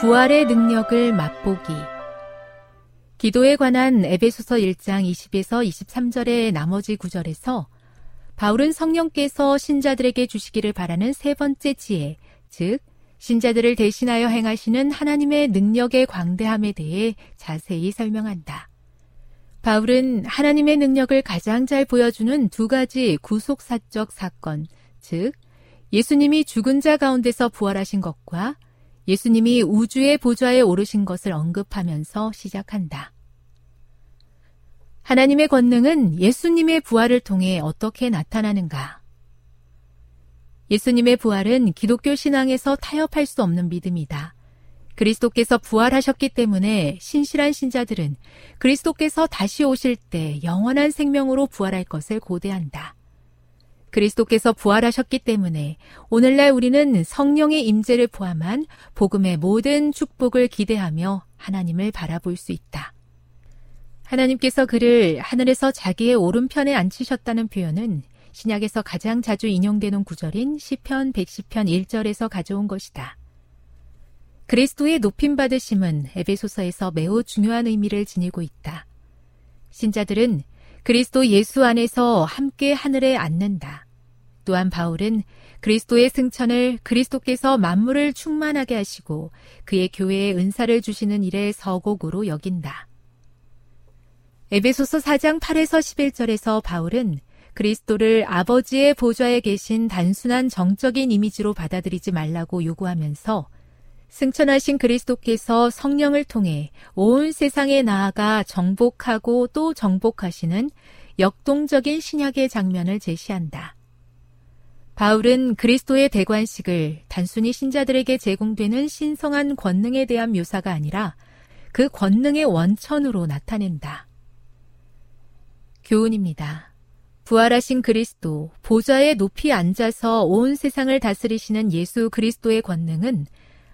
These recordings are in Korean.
부활의 능력을 맛보기. 기도에 관한 에베소서 1장 20에서 23절의 나머지 구절에서 바울은 성령께서 신자들에게 주시기를 바라는 세 번째 지혜, 즉, 신자들을 대신하여 행하시는 하나님의 능력의 광대함에 대해 자세히 설명한다. 바울은 하나님의 능력을 가장 잘 보여주는 두 가지 구속사적 사건, 즉, 예수님이 죽은 자 가운데서 부활하신 것과 예수님이 우주의 보좌에 오르신 것을 언급하면서 시작한다. 하나님의 권능은 예수님의 부활을 통해 어떻게 나타나는가? 예수님의 부활은 기독교 신앙에서 타협할 수 없는 믿음이다. 그리스도께서 부활하셨기 때문에 신실한 신자들은 그리스도께서 다시 오실 때 영원한 생명으로 부활할 것을 고대한다. 그리스도께서 부활하셨기 때문에 오늘날 우리는 성령의 임재를 포함한 복음의 모든 축복을 기대하며 하나님을 바라볼 수 있다. 하나님께서 그를 하늘에서 자기의 오른편에 앉히셨다는 표현은 신약에서 가장 자주 인용되는 구절인 시편 110편 1절에서 가져온 것이다. 그리스도의 높임 받으심은 에베소서에서 매우 중요한 의미를 지니고 있다. 신자들은 그리스도 예수 안에서 함께 하늘에 앉는다. 또한 바울은 그리스도의 승천을 그리스도께서 만물을 충만하게 하시고 그의 교회에 은사를 주시는 일의 서곡으로 여긴다. 에베소서 4장 8에서 11절에서 바울은 그리스도를 아버지의 보좌에 계신 단순한 정적인 이미지로 받아들이지 말라고 요구하면서 승천하신 그리스도께서 성령을 통해 온 세상에 나아가 정복하고 또 정복하시는 역동적인 신약의 장면을 제시한다. 바울은 그리스도의 대관식을 단순히 신자들에게 제공되는 신성한 권능에 대한 묘사가 아니라 그 권능의 원천으로 나타낸다. 교훈입니다. 부활하신 그리스도, 보좌에 높이 앉아서 온 세상을 다스리시는 예수 그리스도의 권능은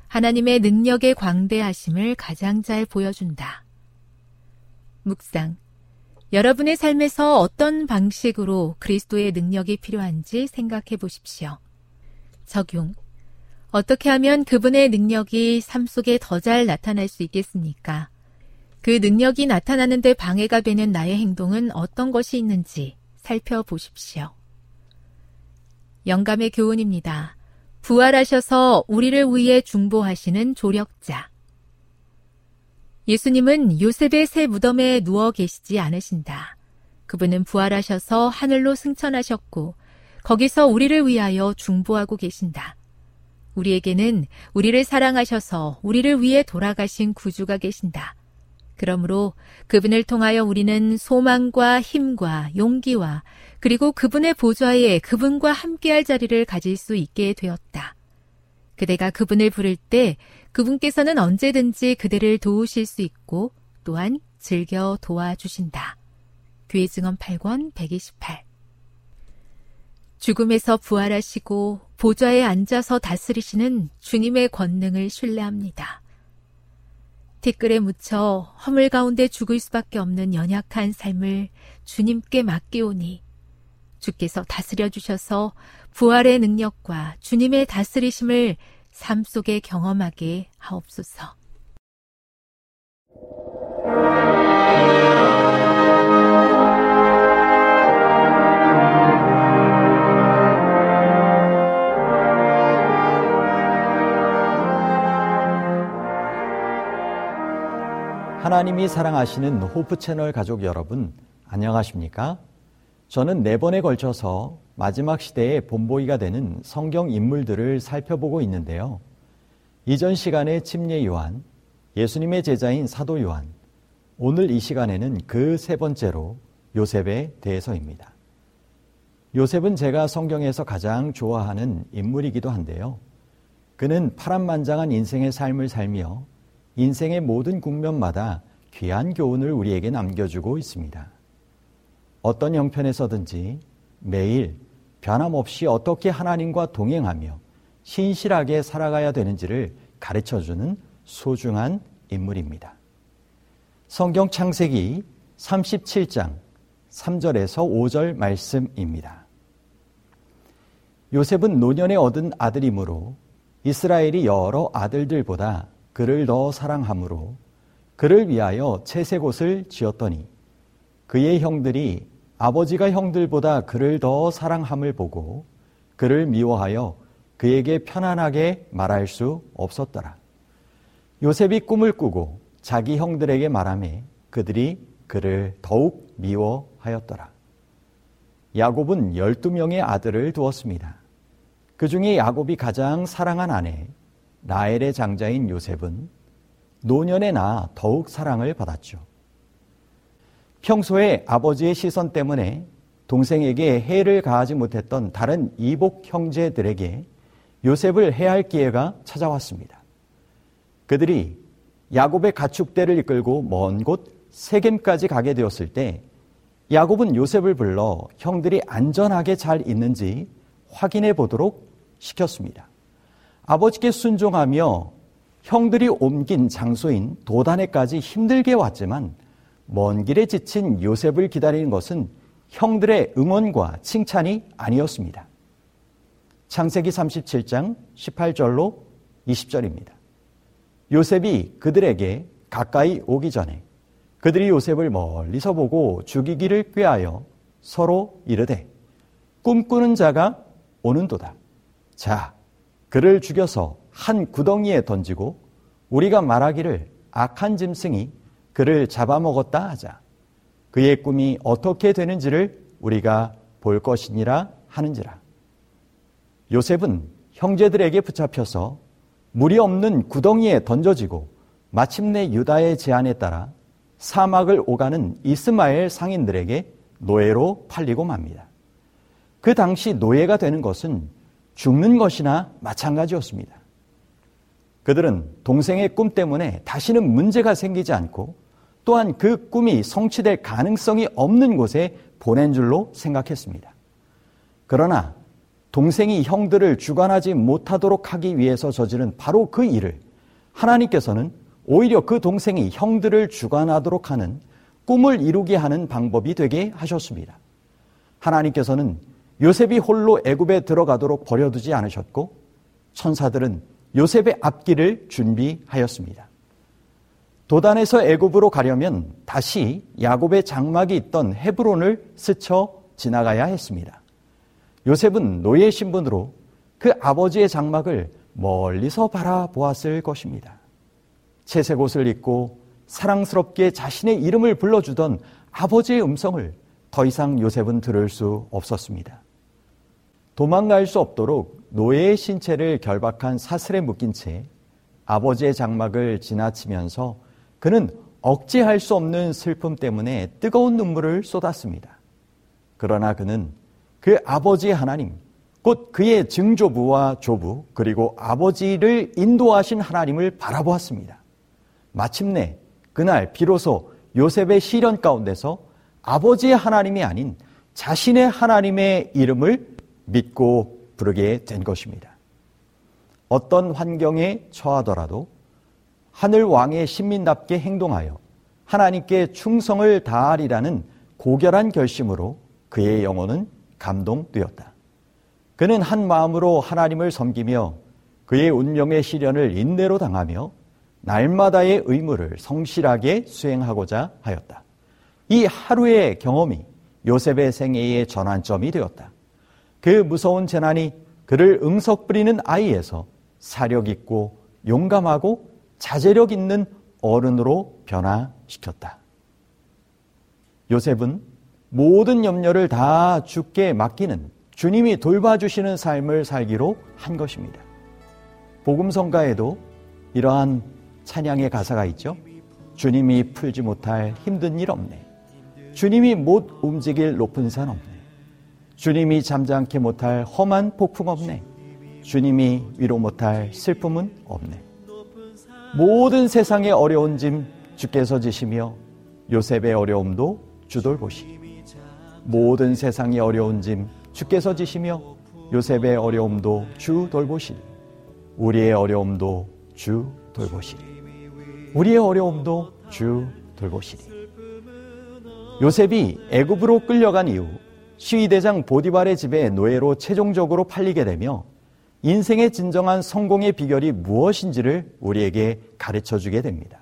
하나님의 능력의 광대하심을 가장 잘 보여준다. 묵상. 여러분의 삶에서 어떤 방식으로 그리스도의 능력이 필요한지 생각해 보십시오. 적용. 어떻게 하면 그분의 능력이 삶 속에 더 잘 나타날 수 있겠습니까? 그 능력이 나타나는데 방해가 되는 나의 행동은 어떤 것이 있는지 살펴보십시오. 영감의 교훈입니다. 부활하셔서 우리를 위해 중보하시는 조력자. 예수님은 요셉의 새 무덤에 누워 계시지 않으신다. 그분은 부활하셔서 하늘로 승천하셨고 거기서 우리를 위하여 중보하고 계신다. 우리에게는 우리를 사랑하셔서 우리를 위해 돌아가신 구주가 계신다. 그러므로 그분을 통하여 우리는 소망과 힘과 용기와 그리고 그분의 보좌에 그분과 함께할 자리를 가질 수 있게 되었다. 그대가 그분을 부를 때 그분께서는 언제든지 그대를 도우실 수 있고 또한 즐겨 도와주신다. 교회 증언 8권 128 죽음에서 부활하시고 보좌에 앉아서 다스리시는 주님의 권능을 신뢰합니다. 티끌에 묻혀 허물 가운데 죽을 수밖에 없는 연약한 삶을 주님께 맡기오니 주께서 다스려 주셔서 부활의 능력과 주님의 다스리심을 삶 속에 경험하게 하옵소서. 하나님이 사랑하시는 호프 채널 가족 여러분, 안녕하십니까? 저는 네 번에 걸쳐서 마지막 시대의 본보기가 되는 성경 인물들을 살펴보고 있는데요. 이전 시간에 침례 요한, 예수님의 제자인 사도 요한, 오늘 이 시간에는 그 세 번째로 요셉에 대해서입니다. 요셉은 제가 성경에서 가장 좋아하는 인물이기도 한데요. 그는 파란만장한 인생의 삶을 살며 인생의 모든 국면마다 귀한 교훈을 우리에게 남겨주고 있습니다. 어떤 형편에서든지 매일 변함없이 어떻게 하나님과 동행하며 신실하게 살아가야 되는지를 가르쳐 주는 소중한 인물입니다. 성경 창세기 37장 3절에서 5절 말씀입니다. 요셉은 노년에 얻은 아들이므로 이스라엘이 여러 아들들보다 그를 더 사랑하므로 그를 위하여 채색옷을 지었더니 그의 형들이 아버지가 형들보다 그를 더 사랑함을 보고 그를 미워하여 그에게 편안하게 말할 수 없었더라. 요셉이 꿈을 꾸고 자기 형들에게 말하매 그들이 그를 더욱 미워하였더라. 야곱은 12명의 아들을 두었습니다. 그 중에 야곱이 가장 사랑한 아내 라엘의 장자인 요셉은 노년에 나 더욱 사랑을 받았죠. 평소에 아버지의 시선 때문에 동생에게 해를 가하지 못했던 다른 이복 형제들에게 요셉을 해할 기회가 찾아왔습니다. 그들이 야곱의 가축대를 이끌고 먼 곳 세겜까지 가게 되었을 때 야곱은 요셉을 불러 형들이 안전하게 잘 있는지 확인해 보도록 시켰습니다. 아버지께 순종하며 형들이 옮긴 장소인 도단에까지 힘들게 왔지만 먼 길에 지친 요셉을 기다리는 것은 형들의 응원과 칭찬이 아니었습니다. 창세기 37장 18절로 20절입니다. 요셉이 그들에게 가까이 오기 전에 그들이 요셉을 멀리서 보고 죽이기를 꾀하여 서로 이르되 꿈꾸는 자가 오는도다. 자, 그를 죽여서 한 구덩이에 던지고 우리가 말하기를 악한 짐승이 그를 잡아먹었다 하자. 그의 꿈이 어떻게 되는지를 우리가 볼 것이니라 하는지라. 요셉은 형제들에게 붙잡혀서 물이 없는 구덩이에 던져지고 마침내 유다의 제안에 따라 사막을 오가는 이스마엘 상인들에게 노예로 팔리고 맙니다. 그 당시 노예가 되는 것은 죽는 것이나 마찬가지였습니다. 그들은 동생의 꿈 때문에 다시는 문제가 생기지 않고 또한 그 꿈이 성취될 가능성이 없는 곳에 보낸 줄로 생각했습니다. 그러나 동생이 형들을 주관하지 못하도록 하기 위해서 저지른 바로 그 일을 하나님께서는 오히려 그 동생이 형들을 주관하도록 하는 꿈을 이루게 하는 방법이 되게 하셨습니다. 하나님께서는 요셉이 홀로 애굽에 들어가도록 버려두지 않으셨고 천사들은 요셉의 앞길을 준비하였습니다. 도단에서 애굽으로 가려면 다시 야곱의 장막이 있던 헤브론을 스쳐 지나가야 했습니다. 요셉은 노예 신분으로 그 아버지의 장막을 멀리서 바라보았을 것입니다. 채색 옷을 입고 사랑스럽게 자신의 이름을 불러주던 아버지의 음성을 더 이상 요셉은 들을 수 없었습니다. 도망갈 수 없도록 노예의 신체를 결박한 사슬에 묶인 채 아버지의 장막을 지나치면서 그는 억제할 수 없는 슬픔 때문에 뜨거운 눈물을 쏟았습니다. 그러나 그는 그 아버지의 하나님, 곧 그의 증조부와 조부, 그리고 아버지를 인도하신 하나님을 바라보았습니다. 마침내 그날 비로소 요셉의 시련 가운데서 아버지의 하나님이 아닌 자신의 하나님의 이름을 믿고 부르게 된 것입니다. 어떤 환경에 처하더라도 하늘 왕의 신민답게 행동하여 하나님께 충성을 다하리라는 고결한 결심으로 그의 영혼은 감동되었다. 그는 한 마음으로 하나님을 섬기며 그의 운명의 시련을 인내로 당하며 날마다의 의무를 성실하게 수행하고자 하였다. 이 하루의 경험이 요셉의 생애의 전환점이 되었다. 그 무서운 재난이 그를 응석 부리는 아이에서 사력 있고 용감하고 자제력 있는 어른으로 변화시켰다. 요셉은 모든 염려를 다 주께 맡기는 주님이 돌봐주시는 삶을 살기로 한 것입니다. 복음성가에도 이러한 찬양의 가사가 있죠. 주님이 풀지 못할 힘든 일 없네. 주님이 못 움직일 높은 산 없네. 주님이 잠잠케 못할 험한 폭풍 없네. 주님이 위로 못할 슬픔은 없네. 모든 세상의 어려운 짐 주께서 지시며 요셉의 어려움도 주돌보시. 모든 세상의 어려운 짐 주께서 지시며 요셉의 어려움도 주 돌보시리. 우리의 어려움도 주 돌보시리. 우리의 어려움도 주 돌보시리. 요셉이 애굽으로 끌려간 이후 시위대장 보디발의 집에 노예로 최종적으로 팔리게 되며 인생의 진정한 성공의 비결이 무엇인지를 우리에게 가르쳐 주게 됩니다.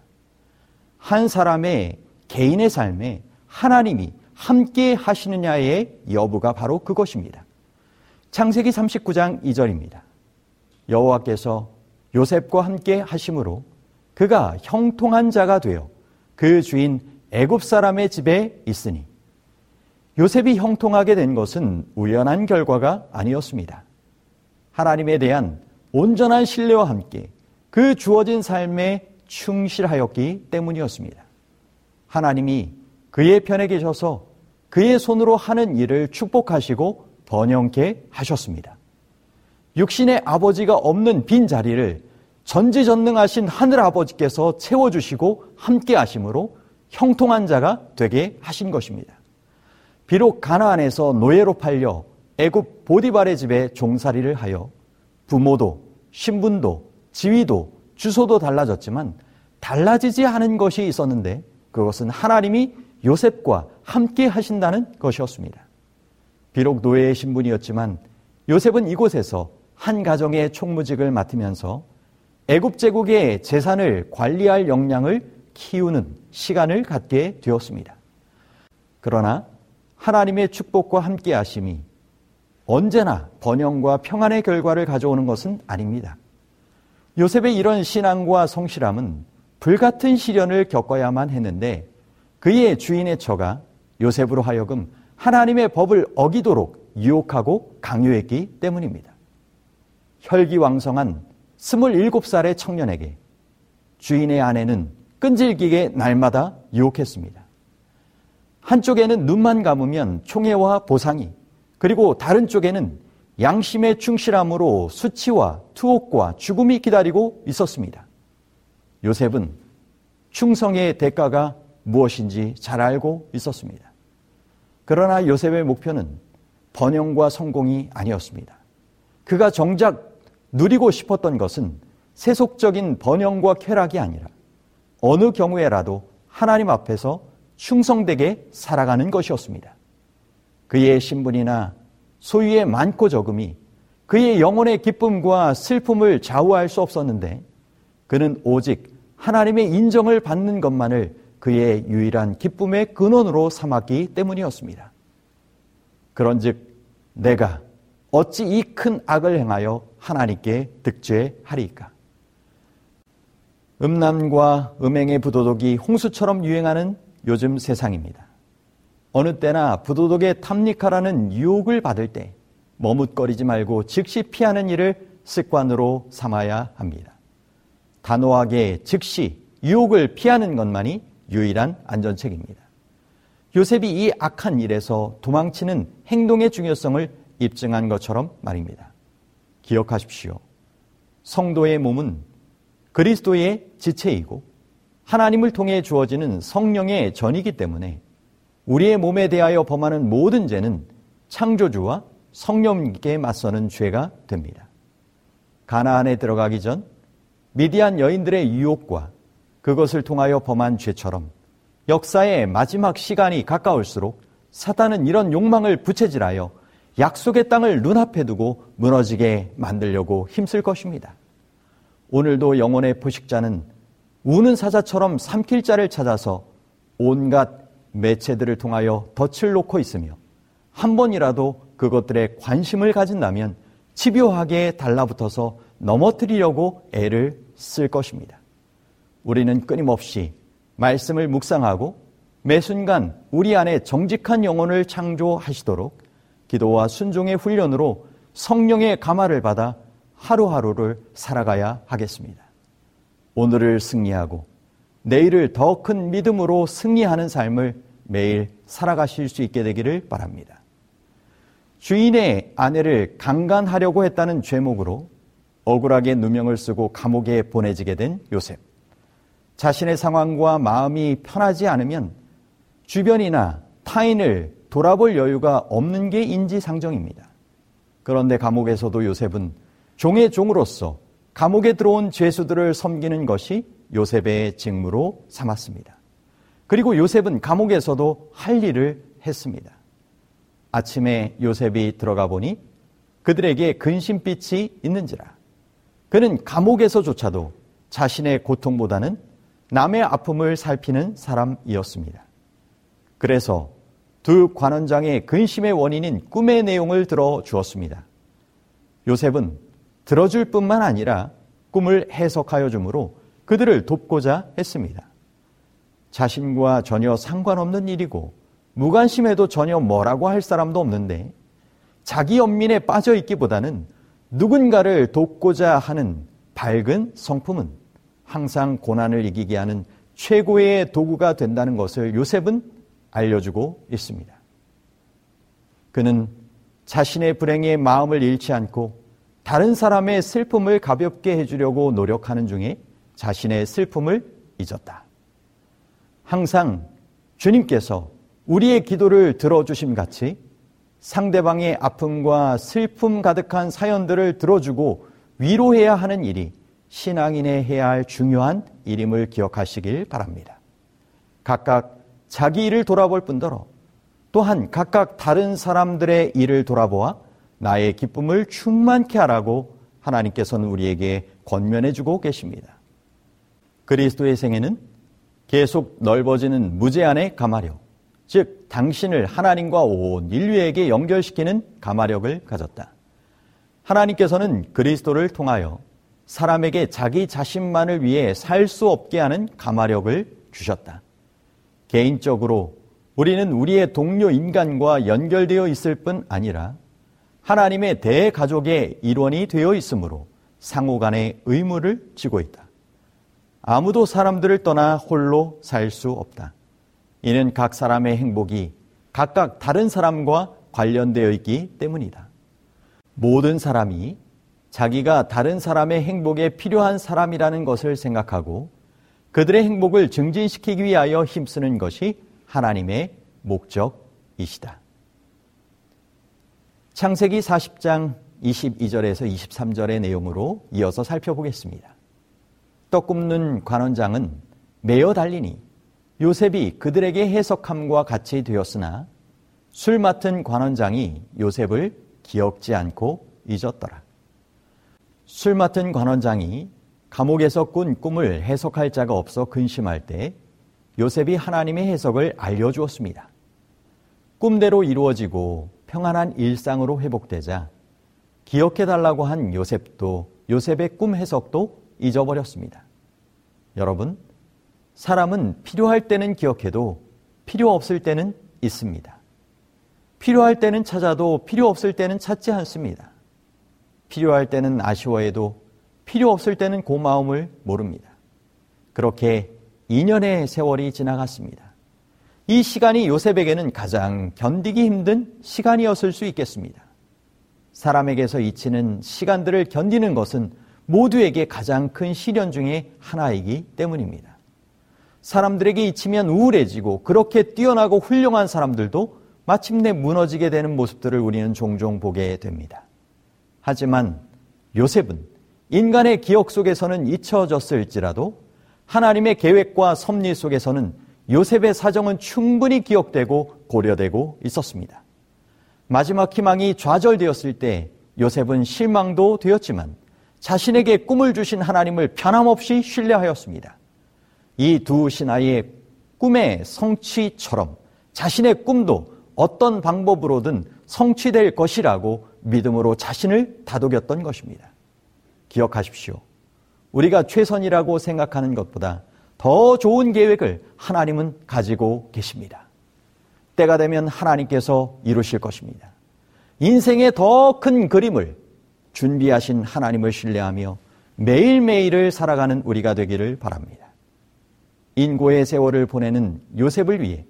한 사람의 개인의 삶에 하나님이 함께 하시느냐의 여부가 바로 그것입니다. 창세기 39장 2절입니다. 여호와께서 요셉과 함께 하심으로 그가 형통한 자가 되어 그 주인 애굽 사람의 집에 있으니 요셉이 형통하게 된 것은 우연한 결과가 아니었습니다. 하나님에 대한 온전한 신뢰와 함께 그 주어진 삶에 충실하였기 때문이었습니다. 하나님이 그의 편에 계셔서 그의 손으로 하는 일을 축복하시고 번영케 하셨습니다. 육신의 아버지가 없는 빈 자리를 전지전능하신 하늘 아버지께서 채워주시고 함께 하심으로 형통한 자가 되게 하신 것입니다. 비록 가나안에서 노예로 팔려 애굽 보디발의 집에 종살이를 하여 부모도 신분도 지위도 주소도 달라졌지만 달라지지 않은 것이 있었는데 그것은 하나님이 요셉과 함께 하신다는 것이었습니다. 비록 노예의 신분이었지만 요셉은 이곳에서 한 가정의 총무직을 맡으면서 애굽 제국의 재산을 관리할 역량을 키우는 시간을 갖게 되었습니다. 그러나 하나님의 축복과 함께 하심이 언제나 번영과 평안의 결과를 가져오는 것은 아닙니다. 요셉의 이런 신앙과 성실함은 불같은 시련을 겪어야만 했는데 그의 주인의 처가 요셉으로 하여금 하나님의 법을 어기도록 유혹하고 강요했기 때문입니다. 혈기왕성한 27살의 청년에게 주인의 아내는 끈질기게 날마다 유혹했습니다. 한쪽에는 눈만 감으면 총애와 보상이, 그리고 다른 쪽에는 양심의 충실함으로 수치와 투옥과 죽음이 기다리고 있었습니다. 요셉은 충성의 대가가 무엇인지 잘 알고 있었습니다. 그러나 요셉의 목표는 번영과 성공이 아니었습니다. 그가 정작 누리고 싶었던 것은 세속적인 번영과 쾌락이 아니라 어느 경우에라도 하나님 앞에서 충성되게 살아가는 것이었습니다. 그의 신분이나 소유의 많고 적음이 그의 영혼의 기쁨과 슬픔을 좌우할 수 없었는데 그는 오직 하나님의 인정을 받는 것만을 그의 유일한 기쁨의 근원으로 삼았기 때문이었습니다. 그런즉 내가 어찌 이 큰 악을 행하여 하나님께 득죄하리까? 음란과 음행의 부도덕이 홍수처럼 유행하는 요즘 세상입니다. 어느 때나 부도덕에 탐닉하라는 유혹을 받을 때 머뭇거리지 말고 즉시 피하는 일을 습관으로 삼아야 합니다. 단호하게 즉시 유혹을 피하는 것만이 유일한 안전책입니다. 요셉이 이 악한 일에서 도망치는 행동의 중요성을 입증한 것처럼 말입니다. 기억하십시오. 성도의 몸은 그리스도의 지체이고 하나님을 통해 주어지는 성령의 전이기 때문에 우리의 몸에 대하여 범하는 모든 죄는 창조주와 성령께 맞서는 죄가 됩니다. 가나안에 들어가기 전 미디안 여인들의 유혹과 그것을 통하여 범한 죄처럼 역사의 마지막 시간이 가까울수록 사탄은 이런 욕망을 부채질하여 약속의 땅을 눈앞에 두고 무너지게 만들려고 힘쓸 것입니다. 오늘도 영혼의 포식자는 우는 사자처럼 삼킬 자를 찾아서 온갖 매체들을 통하여 덫을 놓고 있으며 한 번이라도 그것들에 관심을 가진다면 집요하게 달라붙어서 넘어뜨리려고 애를 쓸 것입니다. 우리는 끊임없이 말씀을 묵상하고 매 순간 우리 안에 정직한 영혼을 창조하시도록 기도와 순종의 훈련으로 성령의 감화를 받아 하루하루를 살아가야 하겠습니다. 오늘을 승리하고 내일을 더 큰 믿음으로 승리하는 삶을 매일 살아가실 수 있게 되기를 바랍니다. 주인의 아내를 강간하려고 했다는 죄목으로 억울하게 누명을 쓰고 감옥에 보내지게 된 요셉. 자신의 상황과 마음이 편하지 않으면 주변이나 타인을 돌아볼 여유가 없는 게 인지상정입니다. 그런데 감옥에서도 요셉은 종의 종으로서 감옥에 들어온 죄수들을 섬기는 것이 요셉의 직무로 삼았습니다. 그리고 요셉은 감옥에서도 할 일을 했습니다. 아침에 요셉이 들어가 보니 그들에게 근심빛이 있는지라. 그는 감옥에서조차도 자신의 고통보다는 남의 아픔을 살피는 사람이었습니다. 그래서 두 관원장의 근심의 원인인 꿈의 내용을 들어 주었습니다. 요셉은 들어줄 뿐만 아니라 꿈을 해석하여 주므로 그들을 돕고자 했습니다. 자신과 전혀 상관없는 일이고 무관심해도 전혀 뭐라고 할 사람도 없는데 자기 연민에 빠져 있기보다는 누군가를 돕고자 하는 밝은 성품은 항상 고난을 이기게 하는 최고의 도구가 된다는 것을 요셉은 알려주고 있습니다. 그는 자신의 불행에 마음을 잃지 않고 다른 사람의 슬픔을 가볍게 해주려고 노력하는 중에 자신의 슬픔을 잊었다. 항상 주님께서 우리의 기도를 들어주심 같이 상대방의 아픔과 슬픔 가득한 사연들을 들어주고 위로해야 하는 일이 신앙인의 해야 할 중요한 일임을 기억하시길 바랍니다. 각각 자기 일을 돌아볼 뿐더러 또한 각각 다른 사람들의 일을 돌아보아 나의 기쁨을 충만케 하라고 하나님께서는 우리에게 권면해 주고 계십니다. 그리스도의 생애는 계속 넓어지는 무제한의 가마력, 즉 당신을 하나님과 온 인류에게 연결시키는 가마력을 가졌다. 하나님께서는 그리스도를 통하여 사람에게 자기 자신만을 위해 살 수 없게 하는 가마력을 주셨다. 개인적으로 우리는 우리의 동료 인간과 연결되어 있을 뿐 아니라 하나님의 대가족의 일원이 되어 있으므로 상호 간의 의무를 지고 있다. 아무도 사람들을 떠나 홀로 살 수 없다. 이는 각 사람의 행복이 각각 다른 사람과 관련되어 있기 때문이다. 모든 사람이 자기가 다른 사람의 행복에 필요한 사람이라는 것을 생각하고 그들의 행복을 증진시키기 위하여 힘쓰는 것이 하나님의 목적이시다. 창세기 40장 22절에서 23절의 내용으로 이어서 살펴보겠습니다. 떡 굽는 관원장은 매어 달리니 요셉이 그들에게 해석함과 같이 되었으나 술 맡은 관원장이 요셉을 기억지 않고 잊었더라. 술 맡은 관원장이 감옥에서 꾼 꿈을 해석할 자가 없어 근심할 때 요셉이 하나님의 해석을 알려주었습니다. 꿈대로 이루어지고 평안한 일상으로 회복되자 기억해달라고 한 요셉도 요셉의 꿈 해석도 잊어버렸습니다. 여러분, 사람은 필요할 때는 기억해도 필요 없을 때는 있습니다. 필요할 때는 찾아도 필요 없을 때는 찾지 않습니다. 필요할 때는 아쉬워해도 필요 없을 때는 고마움을 모릅니다. 그렇게 2년의 세월이 지나갔습니다. 이 시간이 요셉에게는 가장 견디기 힘든 시간이었을 수 있겠습니다. 사람에게서 잊히는 시간들을 견디는 것은 모두에게 가장 큰 시련 중의 하나이기 때문입니다. 사람들에게 잊히면 우울해지고 그렇게 뛰어나고 훌륭한 사람들도 마침내 무너지게 되는 모습들을 우리는 종종 보게 됩니다. 하지만 요셉은 인간의 기억 속에서는 잊혀졌을지라도 하나님의 계획과 섭리 속에서는 요셉의 사정은 충분히 기억되고 고려되고 있었습니다. 마지막 희망이 좌절되었을 때 요셉은 실망도 되었지만 자신에게 꿈을 주신 하나님을 변함없이 신뢰하였습니다. 이 두 신하의 꿈의 성취처럼 자신의 꿈도 어떤 방법으로든 성취될 것이라고 믿음으로 자신을 다독였던 것입니다. 기억하십시오. 우리가 최선이라고 생각하는 것보다 더 좋은 계획을 하나님은 가지고 계십니다. 때가 되면 하나님께서 이루실 것입니다. 인생의 더 큰 그림을 준비하신 하나님을 신뢰하며 매일매일을 살아가는 우리가 되기를 바랍니다. 인고의 세월을 보내는 요셉을 위해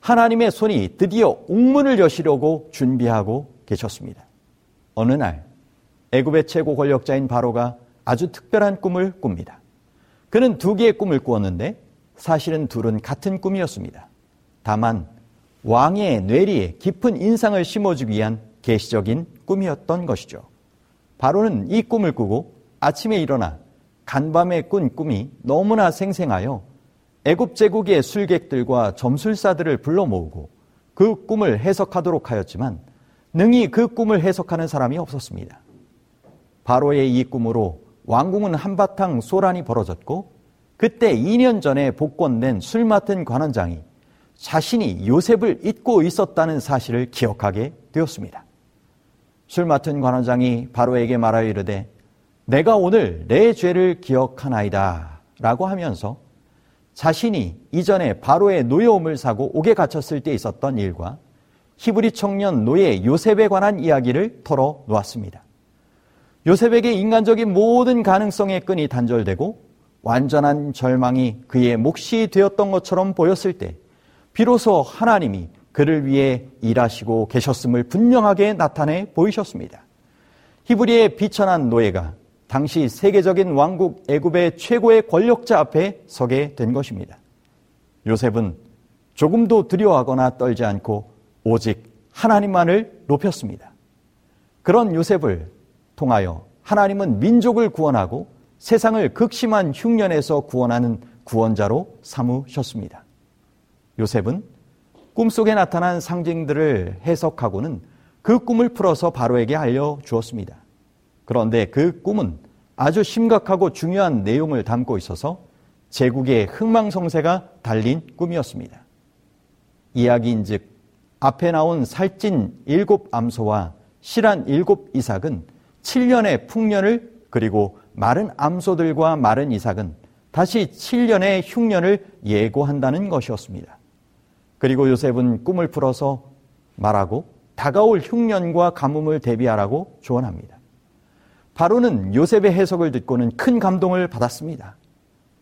하나님의 손이 드디어 옥문을 여시려고 준비하고 계셨습니다. 어느 날 애굽의 최고 권력자인 바로가 아주 특별한 꿈을 꿉니다. 그는 두 개의 꿈을 꾸었는데 사실은 둘은 같은 꿈이었습니다. 다만 왕의 뇌리에 깊은 인상을 심어주기 위한 계시적인 꿈이었던 것이죠. 바로는 이 꿈을 꾸고 아침에 일어나 간밤에 꾼 꿈이 너무나 생생하여 애굽 제국의 술객들과 점술사들을 불러 모으고 그 꿈을 해석하도록 하였지만 능히 그 꿈을 해석하는 사람이 없었습니다. 바로의 이 꿈으로 왕궁은 한바탕 소란이 벌어졌고 그때 2년 전에 복권된 술 맡은 관원장이 자신이 요셉을 잊고 있었다는 사실을 기억하게 되었습니다. 술 맡은 관원장이 바로에게 말하여 이르되 내가 오늘 내 죄를 기억하나이다 라고 하면서 자신이 이전에 바로의 노여움을 사고 옥에 갇혔을 때 있었던 일과 히브리 청년 노예 요셉에 관한 이야기를 털어 놓았습니다. 요셉에게 인간적인 모든 가능성의 끈이 단절되고 완전한 절망이 그의 몫이 되었던 것처럼 보였을 때 비로소 하나님이 그를 위해 일하시고 계셨음을 분명하게 나타내 보이셨습니다. 히브리의 비천한 노예가 당시 세계적인 왕국 애굽의 최고의 권력자 앞에 서게 된 것입니다. 요셉은 조금도 두려워하거나 떨지 않고 오직 하나님만을 높였습니다. 그런 요셉을 통하여 하나님은 민족을 구원하고 세상을 극심한 흉년에서 구원하는 구원자로 삼으셨습니다. 요셉은 꿈속에 나타난 상징들을 해석하고는 그 꿈을 풀어서 바로에게 알려주었습니다. 그런데 그 꿈은 아주 심각하고 중요한 내용을 담고 있어서 제국의 흥망성쇠가 달린 꿈이었습니다. 이야기인 즉, 앞에 나온 살찐 일곱 암소와 실한 일곱 이삭은 7년의 풍년을 그리고 마른 암소들과 마른 이삭은 다시 7년의 흉년을 예고한다는 것이었습니다. 그리고 요셉은 꿈을 풀어서 말하고 다가올 흉년과 가뭄을 대비하라고 조언합니다. 바로는 요셉의 해석을 듣고는 큰 감동을 받았습니다.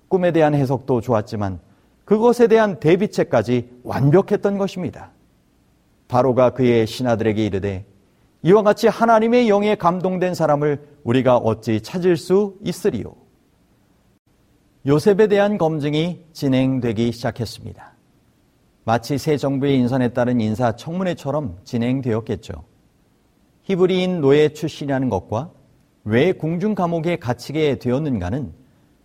꿈에 대한 해석도 좋았지만 그것에 대한 대비책까지 완벽했던 것입니다. 바로가 그의 신하들에게 이르되 이와 같이 하나님의 영에 감동된 사람을 우리가 어찌 찾을 수 있으리요? 요셉에 대한 검증이 진행되기 시작했습니다. 마치 새 정부의 인선에 따른 인사청문회처럼 진행되었겠죠. 히브리인 노예 출신이라는 것과 왜 궁중 감옥에 갇히게 되었는가는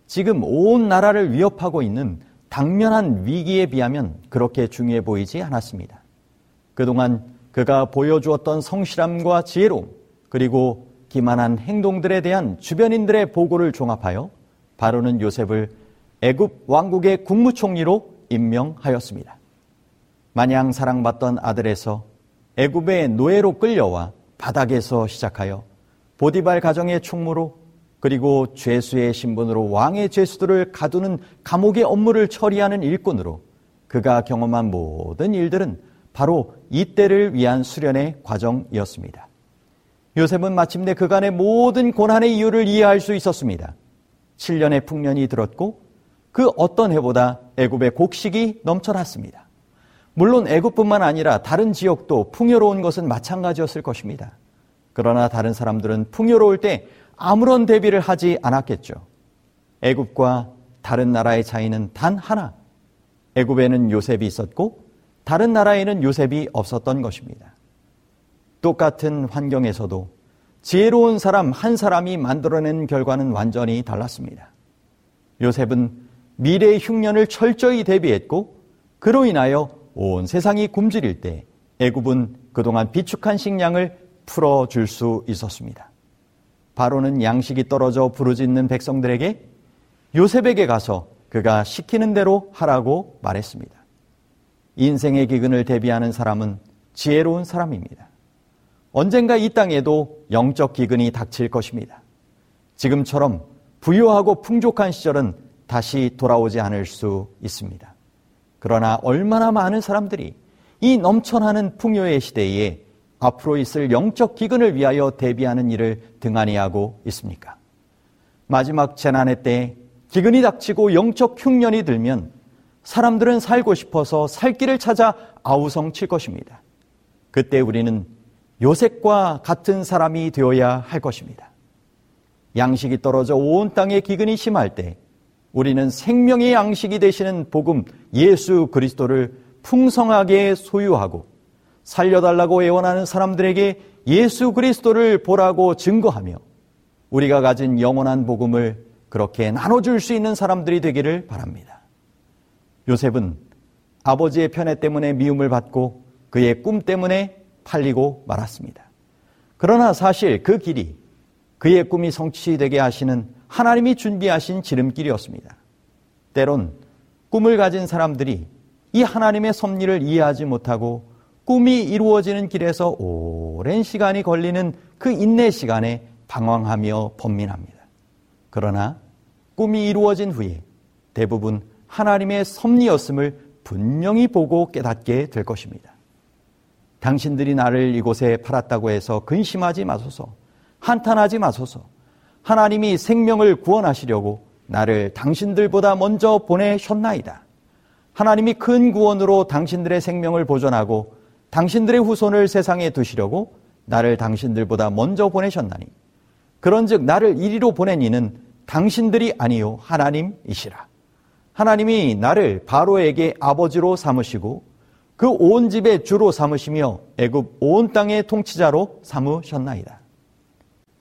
지금 온 나라를 위협하고 있는 당면한 위기에 비하면 그렇게 중요해 보이지 않았습니다. 그동안 그가 보여주었던 성실함과 지혜로움, 그리고 기만한 행동들에 대한 주변인들의 보고를 종합하여 바로는 요셉을 애굽 왕국의 국무총리로 임명하였습니다. 마냥 사랑받던 아들에서 애굽의 노예로 끌려와 바닥에서 시작하여 보디발 가정의 총무로 그리고 죄수의 신분으로 왕의 죄수들을 가두는 감옥의 업무를 처리하는 일꾼으로 그가 경험한 모든 일들은 바로 이때를 위한 수련의 과정이었습니다. 요셉은 마침내 그간의 모든 고난의 이유를 이해할 수 있었습니다. 7년의 풍년이 들었고 그 어떤 해보다 애굽의 곡식이 넘쳐났습니다. 물론 애굽뿐만 아니라 다른 지역도 풍요로운 것은 마찬가지였을 것입니다. 그러나 다른 사람들은 풍요로울 때 아무런 대비를 하지 않았겠죠. 애굽과 다른 나라의 차이는 단 하나. 애굽에는 요셉이 있었고 다른 나라에는 요셉이 없었던 것입니다. 똑같은 환경에서도 지혜로운 사람 한 사람이 만들어낸 결과는 완전히 달랐습니다. 요셉은 미래의 흉년을 철저히 대비했고 그로 인하여 온 세상이 굶주릴 때 애굽은 그동안 비축한 식량을 풀어줄 수 있었습니다. 바로는 양식이 떨어져 부르짖는 백성들에게 요셉에게 가서 그가 시키는 대로 하라고 말했습니다. 인생의 기근을 대비하는 사람은 지혜로운 사람입니다. 언젠가 이 땅에도 영적 기근이 닥칠 것입니다. 지금처럼 부유하고 풍족한 시절은 다시 돌아오지 않을 수 있습니다. 그러나 얼마나 많은 사람들이 이 넘쳐나는 풍요의 시대에 앞으로 있을 영적 기근을 위하여 대비하는 일을 등한히 하고 있습니까? 마지막 재난의 때 기근이 닥치고 영적 흉년이 들면 사람들은 살고 싶어서 살 길을 찾아 아우성 칠 것입니다. 그때 우리는 요셉과 같은 사람이 되어야 할 것입니다. 양식이 떨어져 온 땅에 기근이 심할 때 우리는 생명의 양식이 되시는 복음 예수 그리스도를 풍성하게 소유하고 살려달라고 애원하는 사람들에게 예수 그리스도를 보라고 증거하며 우리가 가진 영원한 복음을 그렇게 나눠줄 수 있는 사람들이 되기를 바랍니다. 요셉은 아버지의 편애 때문에 미움을 받고 그의 꿈 때문에 팔리고 말았습니다. 그러나 사실 그 길이 그의 꿈이 성취되게 하시는 하나님이 준비하신 지름길이었습니다. 때론 꿈을 가진 사람들이 이 하나님의 섭리를 이해하지 못하고 꿈이 이루어지는 길에서 오랜 시간이 걸리는 그 인내 시간에 방황하며 번민합니다. 그러나 꿈이 이루어진 후에 대부분 하나님의 섭리였음을 분명히 보고 깨닫게 될 것입니다. 당신들이 나를 이곳에 팔았다고 해서 근심하지 마소서. 한탄하지 마소서. 하나님이 생명을 구원하시려고 나를 당신들보다 먼저 보내셨나이다. 하나님이 큰 구원으로 당신들의 생명을 보존하고 당신들의 후손을 세상에 두시려고 나를 당신들보다 먼저 보내셨나니. 그런즉 나를 이리로 보낸 이는 당신들이 아니요 하나님이시라. 하나님이 나를 바로에게 아버지로 삼으시고 그 온 집의 주로 삼으시며 애굽 온 땅의 통치자로 삼으셨나이다.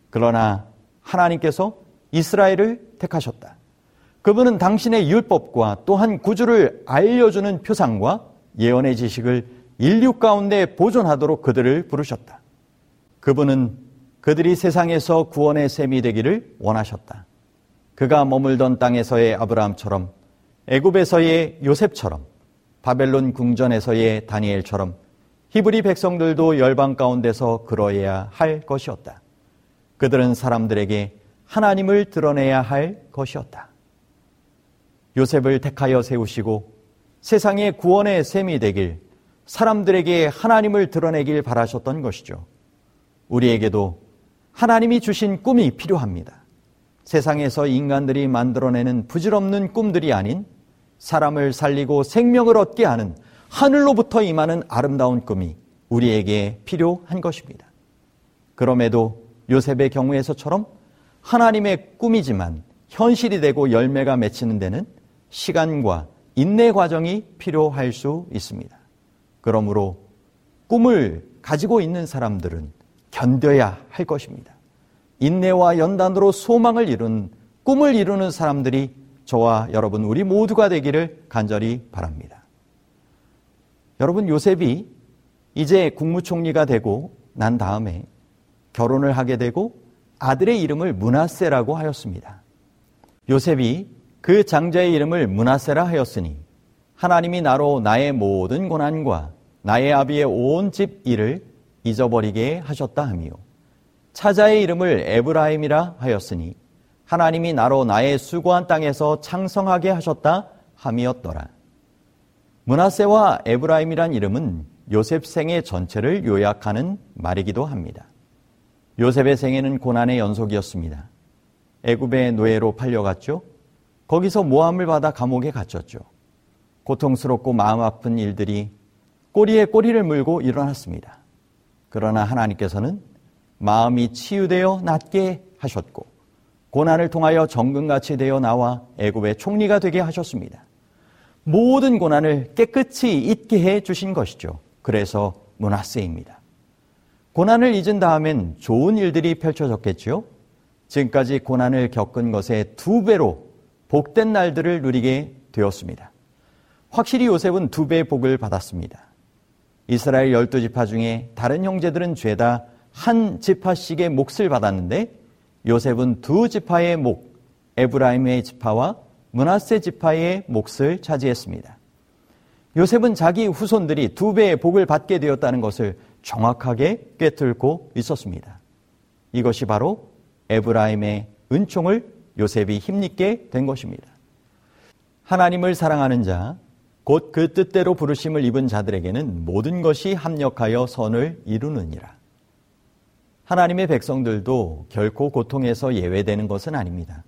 그러나 하나님께서 이스라엘을 택하셨다. 그분은 당신의 율법과 또한 구주를 알려주는 표상과 예언의 지식을 인류 가운데 보존하도록 그들을 부르셨다. 그분은 그들이 세상에서 구원의 셈이 되기를 원하셨다. 그가 머물던 땅에서의 아브라함처럼 애굽에서의 요셉처럼 바벨론 궁전에서의 다니엘처럼 히브리 백성들도 열방 가운데서 그러해야 할 것이었다. 그들은 사람들에게 하나님을 드러내야 할 것이었다. 요셉을 택하여 세우시고 세상의 구원의 셈이 되길 사람들에게 하나님을 드러내길 바라셨던 것이죠. 우리에게도 하나님이 주신 꿈이 필요합니다. 세상에서 인간들이 만들어내는 부질없는 꿈들이 아닌 사람을 살리고 생명을 얻게 하는 하늘로부터 임하는 아름다운 꿈이 우리에게 필요한 것입니다. 그럼에도 요셉의 경우에서처럼 하나님의 꿈이지만 현실이 되고 열매가 맺히는 데는 시간과 인내 과정이 필요할 수 있습니다. 그러므로 꿈을 가지고 있는 사람들은 견뎌야 할 것입니다. 인내와 연단으로 소망을 이룬 꿈을 이루는 사람들이 저와 여러분 우리 모두가 되기를 간절히 바랍니다. 여러분 요셉이 이제 국무총리가 되고 난 다음에 결혼을 하게 되고 아들의 이름을 문하세라고 하였습니다. 요셉이 그 장자의 이름을 문하세라 하였으니 하나님이 나로 나의 모든 고난과 나의 아비의 온 집 일을 잊어버리게 하셨다 하미요. 차자의 이름을 에브라임이라 하였으니 하나님이 나로 나의 수고한 땅에서 창성하게 하셨다 함이었더라. 문하세와 에브라임이란 이름은 요셉 생의 전체를 요약하는 말이기도 합니다. 요셉의 생애는 고난의 연속이었습니다. 애굽의 노예로 팔려갔죠. 거기서 모함을 받아 감옥에 갇혔죠. 고통스럽고 마음 아픈 일들이 꼬리에 꼬리를 물고 일어났습니다. 그러나 하나님께서는 마음이 치유되어 낫게 하셨고 고난을 통하여 정금같이 되어 나와 애굽의 총리가 되게 하셨습니다. 모든 고난을 깨끗이 잊게 해 주신 것이죠. 그래서 문하세입니다. 고난을 잊은 다음엔 좋은 일들이 펼쳐졌겠지요. 지금까지 고난을 겪은 것의 두 배로 복된 날들을 누리게 되었습니다. 확실히 요셉은 두 배의 복을 받았습니다. 이스라엘 열두 지파 중에 다른 형제들은 죄다 한 지파씩의 몫을 받았는데 요셉은 두 지파의 목, 에브라임의 지파와 문하세 지파의 몫을 차지했습니다. 요셉은 자기 후손들이 두 배의 복을 받게 되었다는 것을 정확하게 꿰뚫고 있었습니다. 이것이 바로 에브라임의 은총을 요셉이 힘입게 된 것입니다. 하나님을 사랑하는 자, 곧 그 뜻대로 부르심을 입은 자들에게는 모든 것이 합력하여 선을 이루느니라. 하나님의 백성들도 결코 고통에서 예외되는 것은 아닙니다.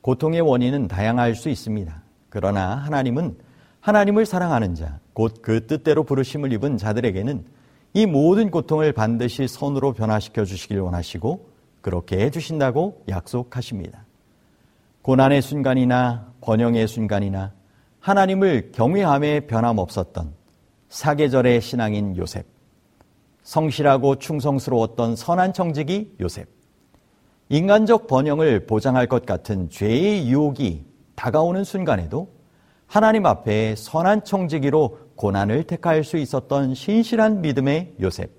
고통의 원인은 다양할 수 있습니다. 그러나 하나님은 하나님을 사랑하는 자, 곧 그 뜻대로 부르심을 입은 자들에게는 이 모든 고통을 반드시 선으로 변화시켜 주시길 원하시고 그렇게 해 주신다고 약속하십니다. 고난의 순간이나 번영의 순간이나 하나님을 경외함에 변함없었던 사계절의 신앙인 요셉. 성실하고 충성스러웠던 선한 청직이 요셉. 인간적 번영을 보장할 것 같은 죄의 유혹이 다가오는 순간에도 하나님 앞에 선한 청지기로 고난을 택할 수 있었던 신실한 믿음의 요셉.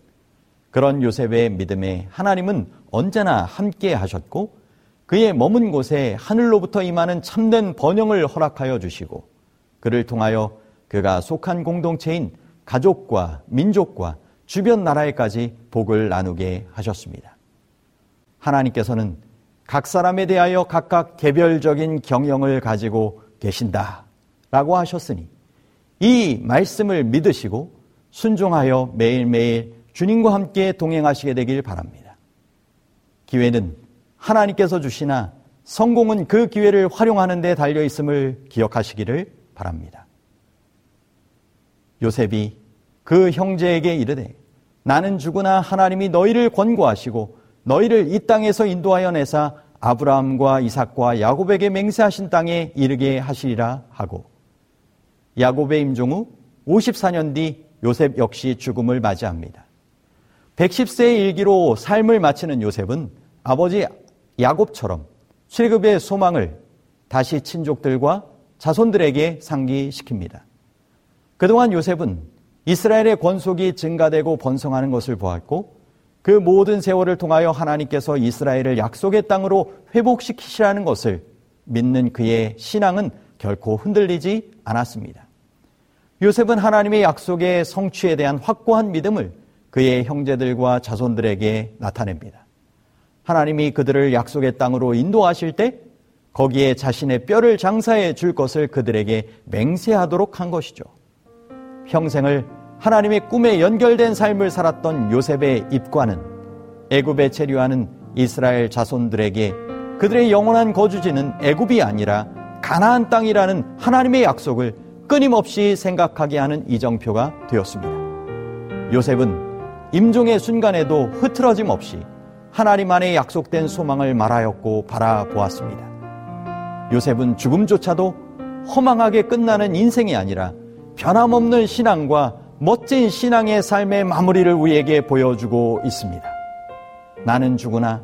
그런 요셉의 믿음에 하나님은 언제나 함께 하셨고 그의 머문 곳에 하늘로부터 임하는 참된 번영을 허락하여 주시고 그를 통하여 그가 속한 공동체인 가족과 민족과 주변 나라에까지 복을 나누게 하셨습니다. 하나님께서는 각 사람에 대하여 각각 개별적인 경영을 가지고 계신다. 라고 하셨으니 이 말씀을 믿으시고 순종하여 매일매일 주님과 함께 동행하시게 되길 바랍니다. 기회는 하나님께서 주시나 성공은 그 기회를 활용하는 데 달려 있음을 기억하시기를 바랍니다. 요셉이 그 형제에게 이르되 나는 죽으나 하나님이 너희를 권고하시고 너희를 이 땅에서 인도하여 내사 아브라함과 이삭과 야곱에게 맹세하신 땅에 이르게 하시리라 하고 야곱의 임종 후 54년 뒤 요셉 역시 죽음을 맞이합니다. 110세의 일기로 삶을 마치는 요셉은 아버지 야곱처럼 출급의 소망을 다시 친족들과 자손들에게 상기시킵니다. 그동안 요셉은 이스라엘의 권속이 증가되고 번성하는 것을 보았고 그 모든 세월을 통하여 하나님께서 이스라엘을 약속의 땅으로 회복시키시라는 것을 믿는 그의 신앙은 결코 흔들리지 않았습니다. 요셉은 하나님의 약속의 성취에 대한 확고한 믿음을 그의 형제들과 자손들에게 나타냅니다. 하나님이 그들을 약속의 땅으로 인도하실 때 거기에 자신의 뼈를 장사해 줄 것을 그들에게 맹세하도록 한 것이죠. 평생을 하나님의 꿈에 연결된 삶을 살았던 요셉의 입과는 애굽에 체류하는 이스라엘 자손들에게 그들의 영원한 거주지는 애굽이 아니라 가나안 땅이라는 하나님의 약속을 끊임없이 생각하게 하는 이정표가 되었습니다. 요셉은 임종의 순간에도 흐트러짐 없이 하나님 안에 약속된 소망을 말하였고 바라보았습니다. 요셉은 죽음조차도 허망하게 끝나는 인생이 아니라 변함없는 신앙과 멋진 신앙의 삶의 마무리를 우리에게 보여주고 있습니다. 나는 죽으나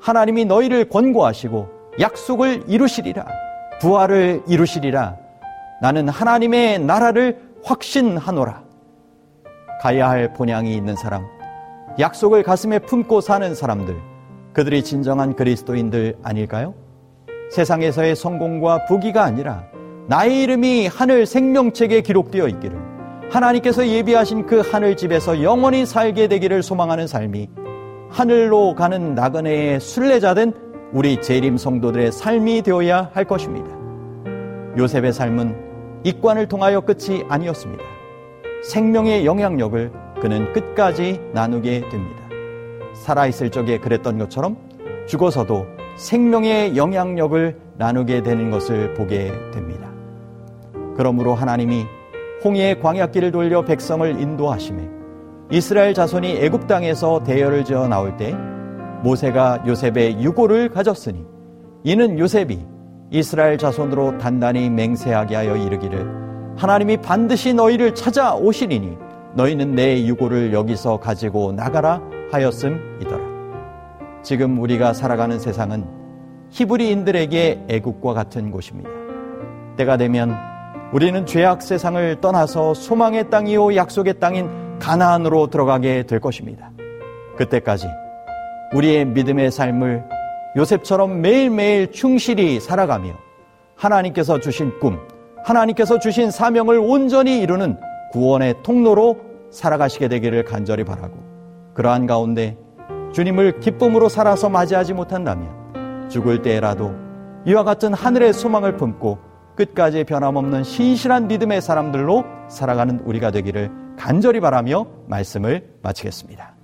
하나님이 너희를 권고하시고 약속을 이루시리라. 부활을 이루시리라. 나는 하나님의 나라를 확신하노라. 가야 할 본향이 있는 사람, 약속을 가슴에 품고 사는 사람들, 그들이 진정한 그리스도인들 아닐까요? 세상에서의 성공과 부귀가 아니라 나의 이름이 하늘 생명책에 기록되어 있기를 하나님께서 예비하신 그 하늘 집에서 영원히 살게 되기를 소망하는 삶이 하늘로 가는 나그네의 순례자된 우리 재림 성도들의 삶이 되어야 할 것입니다. 요셉의 삶은 입관을 통하여 끝이 아니었습니다. 생명의 영향력을 그는 끝까지 나누게 됩니다. 살아있을 적에 그랬던 것처럼 죽어서도 생명의 영향력을 나누게 되는 것을 보게 됩니다. 그러므로 하나님이 홍해의 광야길을 돌려 백성을 인도하심에 이스라엘 자손이 애굽 땅에서 대열을 지어 나올 때 모세가 요셉의 유고를 가졌으니 이는 요셉이 이스라엘 자손으로 단단히 맹세하게 하여 이르기를 하나님이 반드시 너희를 찾아오시리니 너희는 내 유고를 여기서 가지고 나가라 하였음이더라. 지금 우리가 살아가는 세상은 히브리인들에게 애국과 같은 곳입니다. 때가 되면 우리는 죄악 세상을 떠나서 소망의 땅이요 약속의 땅인 가나안으로 들어가게 될 것입니다. 그때까지 우리의 믿음의 삶을 요셉처럼 매일매일 충실히 살아가며 하나님께서 주신 꿈, 하나님께서 주신 사명을 온전히 이루는 구원의 통로로 살아가시게 되기를 간절히 바라고 그러한 가운데 주님을 기쁨으로 살아서 맞이하지 못한다면 죽을 때라도 이와 같은 하늘의 소망을 품고 끝까지 변함없는 신실한 믿음의 사람들로 살아가는 우리가 되기를 간절히 바라며 말씀을 마치겠습니다.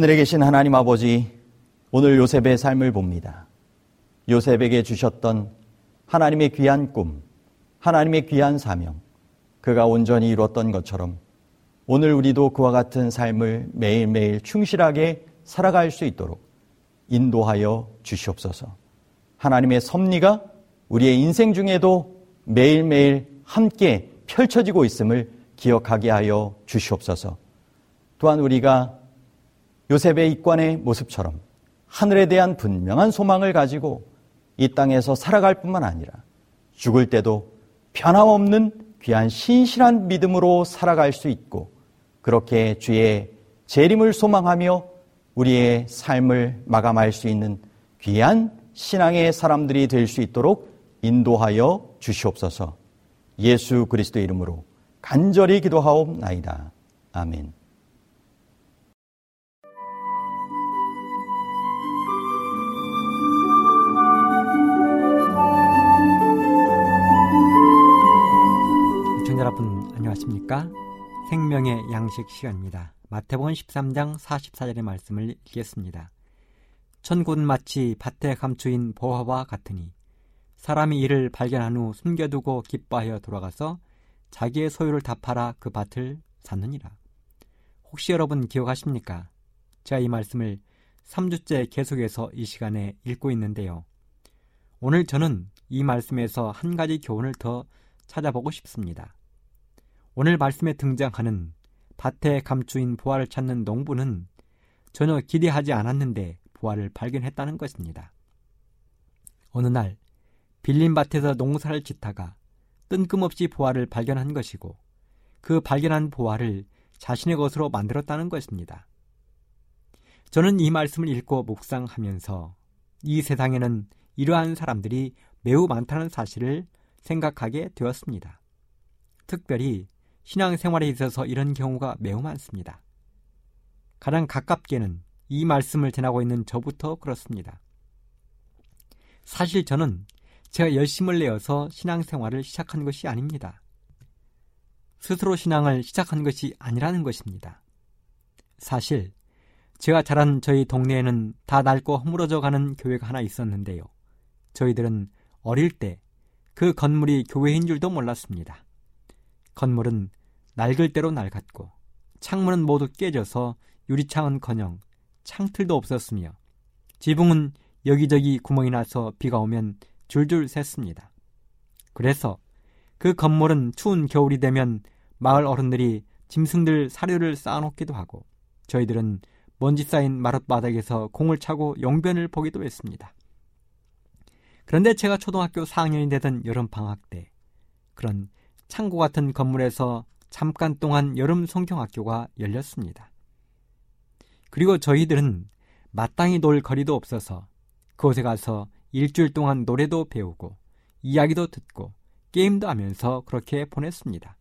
하늘에 계신 하나님 아버지, 오늘 요셉의 삶을 봅니다. 요셉에게 주셨던 하나님의 귀한 꿈, 하나님의 귀한 사명, 그가 온전히 이루었던 것처럼 오늘 우리도 그와 같은 삶을 매일매일 충실하게 살아갈 수 있도록 인도하여 주시옵소서. 하나님의 섭리가 우리의 인생 중에도 매일매일 함께 펼쳐지고 있음을 기억하게 하여 주시옵소서. 또한 우리가 요셉의 입관의 모습처럼 하늘에 대한 분명한 소망을 가지고 이 땅에서 살아갈 뿐만 아니라 죽을 때도 변함없는 귀한 신실한 믿음으로 살아갈 수 있고 그렇게 주의 재림을 소망하며 우리의 삶을 마감할 수 있는 귀한 신앙의 사람들이 될 수 있도록 인도하여 주시옵소서 예수 그리스도 이름으로 간절히 기도하옵나이다. 아멘. 안녕하십니까? 생명의 양식 시간입니다. 마태복음 13장 44절의 말씀을 읽겠습니다. 천군 마치 밭에 감추인 보화와 같으니 사람이 이를 발견한 후 숨겨두고 기뻐하여 돌아가서 자기의 소유를 다 팔아 그 밭을 샀느니라. 혹시 여러분 기억하십니까? 제가 이 말씀을 3주째 계속해서 이 시간에 읽고 있는데요. 오늘 저는 이 말씀에서 한 가지 교훈을 더 찾아보고 싶습니다. 오늘 말씀에 등장하는 밭에 감추인 보화를 찾는 농부는 전혀 기대하지 않았는데 보화를 발견했다는 것입니다. 어느 날 빌린 밭에서 농사를 짓다가 뜬금없이 보화를 발견한 것이고 그 발견한 보화를 자신의 것으로 만들었다는 것입니다. 저는 이 말씀을 읽고 묵상하면서 이 세상에는 이러한 사람들이 매우 많다는 사실을 생각하게 되었습니다. 특별히 신앙생활에 있어서 이런 경우가 매우 많습니다. 가장 가깝게는 이 말씀을 전하고 있는 저부터 그렇습니다. 사실 저는 제가 열심을 내어서 신앙생활을 시작한 것이 아닙니다. 스스로 신앙을 시작한 것이 아니라는 것입니다. 사실 제가 자란 저희 동네에는 다 낡고 허물어져 가는 교회가 하나 있었는데요. 저희들은 어릴 때 그 건물이 교회인 줄도 몰랐습니다. 건물은 낡을 대로 낡았고 창문은 모두 깨져서 유리창은커녕 창틀도 없었으며 지붕은 여기저기 구멍이 나서 비가 오면 줄줄 샜습니다. 그래서 그 건물은 추운 겨울이 되면 마을 어른들이 짐승들 사료를 쌓아놓기도 하고 저희들은 먼지 쌓인 마룻바닥에서 공을 차고 용변을 보기도 했습니다. 그런데 제가 초등학교 4학년이 되던 여름 방학 때 그런 창고 같은 건물에서 잠깐 동안 여름 성경학교가 열렸습니다. 그리고 저희들은 마땅히 놀 거리도 없어서 그곳에 가서 일주일 동안 노래도 배우고 이야기도 듣고 게임도 하면서 그렇게 보냈습니다.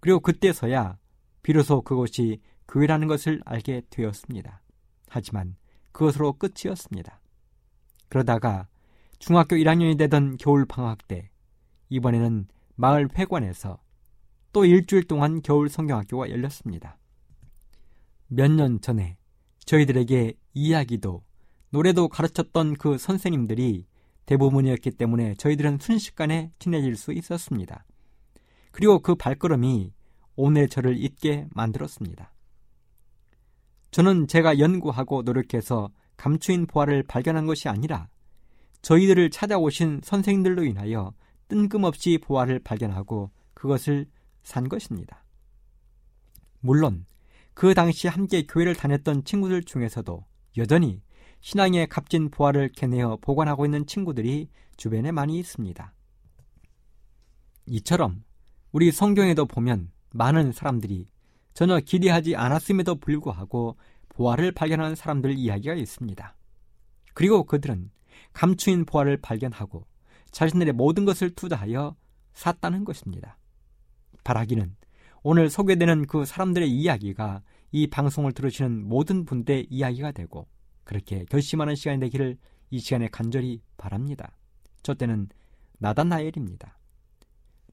그리고 그때서야 비로소 그곳이 교회라는 것을 알게 되었습니다. 하지만 그것으로 끝이었습니다. 그러다가 중학교 1학년이 되던 겨울 방학 때 이번에는 마을 회관에서 또 일주일 동안 겨울 성경학교가 열렸습니다. 몇 년 전에 저희들에게 이야기도 노래도 가르쳤던 그 선생님들이 대부분이었기 때문에 저희들은 순식간에 친해질 수 있었습니다. 그리고 그 발걸음이 오늘 저를 잊게 만들었습니다. 저는 제가 연구하고 노력해서 감추인 보화를 발견한 것이 아니라 저희들을 찾아오신 선생님들로 인하여 뜬금없이 보화를 발견하고 그것을 산 것입니다. 물론 그 당시 함께 교회를 다녔던 친구들 중에서도 여전히 신앙의 값진 보화를 캐내어 보관하고 있는 친구들이 주변에 많이 있습니다. 이처럼 우리 성경에도 보면 많은 사람들이 전혀 기대하지 않았음에도 불구하고 보화를 발견한 사람들 이야기가 있습니다. 그리고 그들은 감추인 보화를 발견하고 자신들의 모든 것을 투자하여 샀다는 것입니다. 바라기는 오늘 소개되는 그 사람들의 이야기가 이 방송을 들으시는 모든 분들의 이야기가 되고 그렇게 결심하는 시간이 되기를 이 시간에 간절히 바랍니다. 저 때는 나다나엘입니다.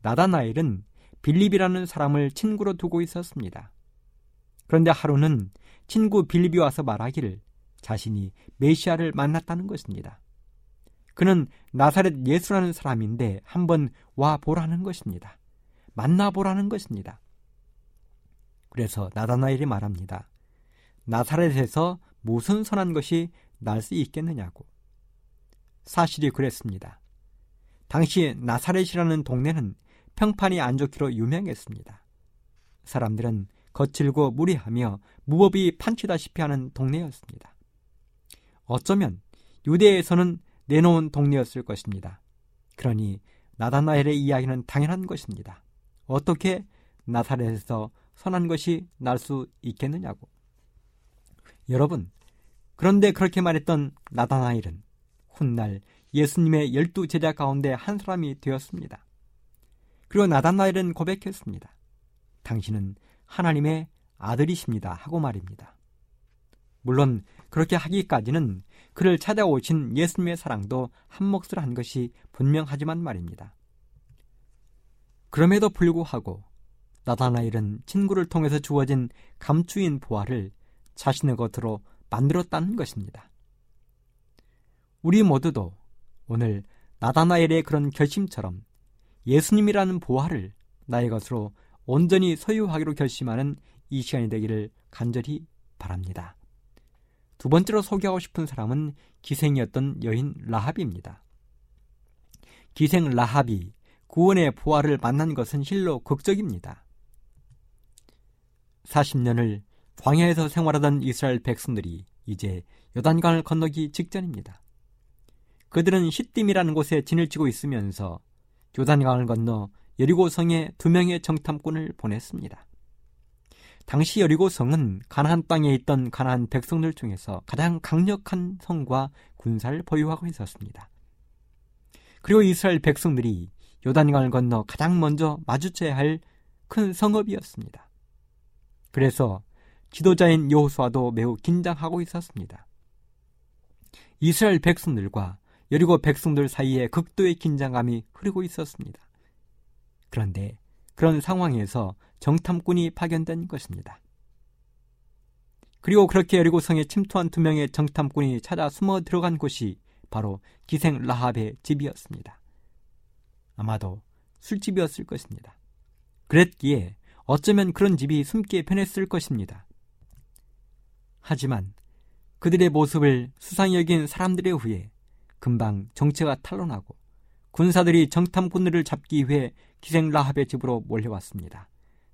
나다나엘은 빌립이라는 사람을 친구로 두고 있었습니다. 그런데 하루는 친구 빌립이 와서 말하기를 자신이 메시아를 만났다는 것입니다. 그는 나사렛 예수라는 사람인데 한번 와 보라는 것입니다. 만나 보라는 것입니다. 그래서 나다나엘이 말합니다. 나사렛에서 무슨 선한 것이 날 수 있겠느냐고. 사실이 그랬습니다. 당시 나사렛이라는 동네는 평판이 안 좋기로 유명했습니다. 사람들은 거칠고 무리하며 무법이 판치다시피 하는 동네였습니다. 어쩌면 유대에서는 내놓은 동네였을 것입니다. 그러니 나다나엘의 이야기는 당연한 것입니다. 어떻게 나사렛에서 선한 것이 날 수 있겠느냐고. 여러분, 그런데 그렇게 말했던 나다나엘은 훗날 예수님의 열두 제자 가운데 한 사람이 되었습니다. 그리고 나다나엘은 고백했습니다. 당신은 하나님의 아들이십니다. 하고 말입니다. 물론 그렇게 하기까지는 그를 찾아오신 예수님의 사랑도 한 몫을 한 것이 분명하지만 말입니다. 그럼에도 불구하고 나다나엘은 친구를 통해서 주어진 감추인 보화를 자신의 것으로 만들었다는 것입니다. 우리 모두도 오늘 나다나엘의 그런 결심처럼 예수님이라는 보화를 나의 것으로 온전히 소유하기로 결심하는 이 시간이 되기를 간절히 바랍니다. 두 번째로 소개하고 싶은 사람은 기생이었던 여인 라합입니다. 기생 라합이 구원의 보화를 만난 것은 실로 극적입니다. 40년을 광야에서 생활하던 이스라엘 백성들이 이제 요단강을 건너기 직전입니다. 그들은 시딤이라는 곳에 진을 치고 있으면서 요단강을 건너 여리고 성에 두 명의 정탐꾼을 보냈습니다. 당시 여리고 성은 가나안 땅에 있던 가나안 백성들 중에서 가장 강력한 성과 군사를 보유하고 있었습니다. 그리고 이스라엘 백성들이 요단강을 건너 가장 먼저 마주쳐야 할 큰 성읍이었습니다. 그래서 지도자인 여호수아도 매우 긴장하고 있었습니다. 이스라엘 백성들과 여리고 백성들 사이에 극도의 긴장감이 흐르고 있었습니다. 그런데 그런 상황에서 정탐꾼이 파견된 것입니다. 그리고 그렇게 여리고 성에 침투한 두 명의 정탐꾼이 찾아 숨어 들어간 곳이 바로 기생 라합의 집이었습니다. 아마도 술집이었을 것입니다. 그랬기에 어쩌면 그런 집이 숨기에 편했을 것입니다. 하지만 그들의 모습을 수상히 여긴 사람들에 의해 금방 정체가 탄로나고 군사들이 정탐꾼들을 잡기 위해 기생 라합의 집으로 몰려왔습니다.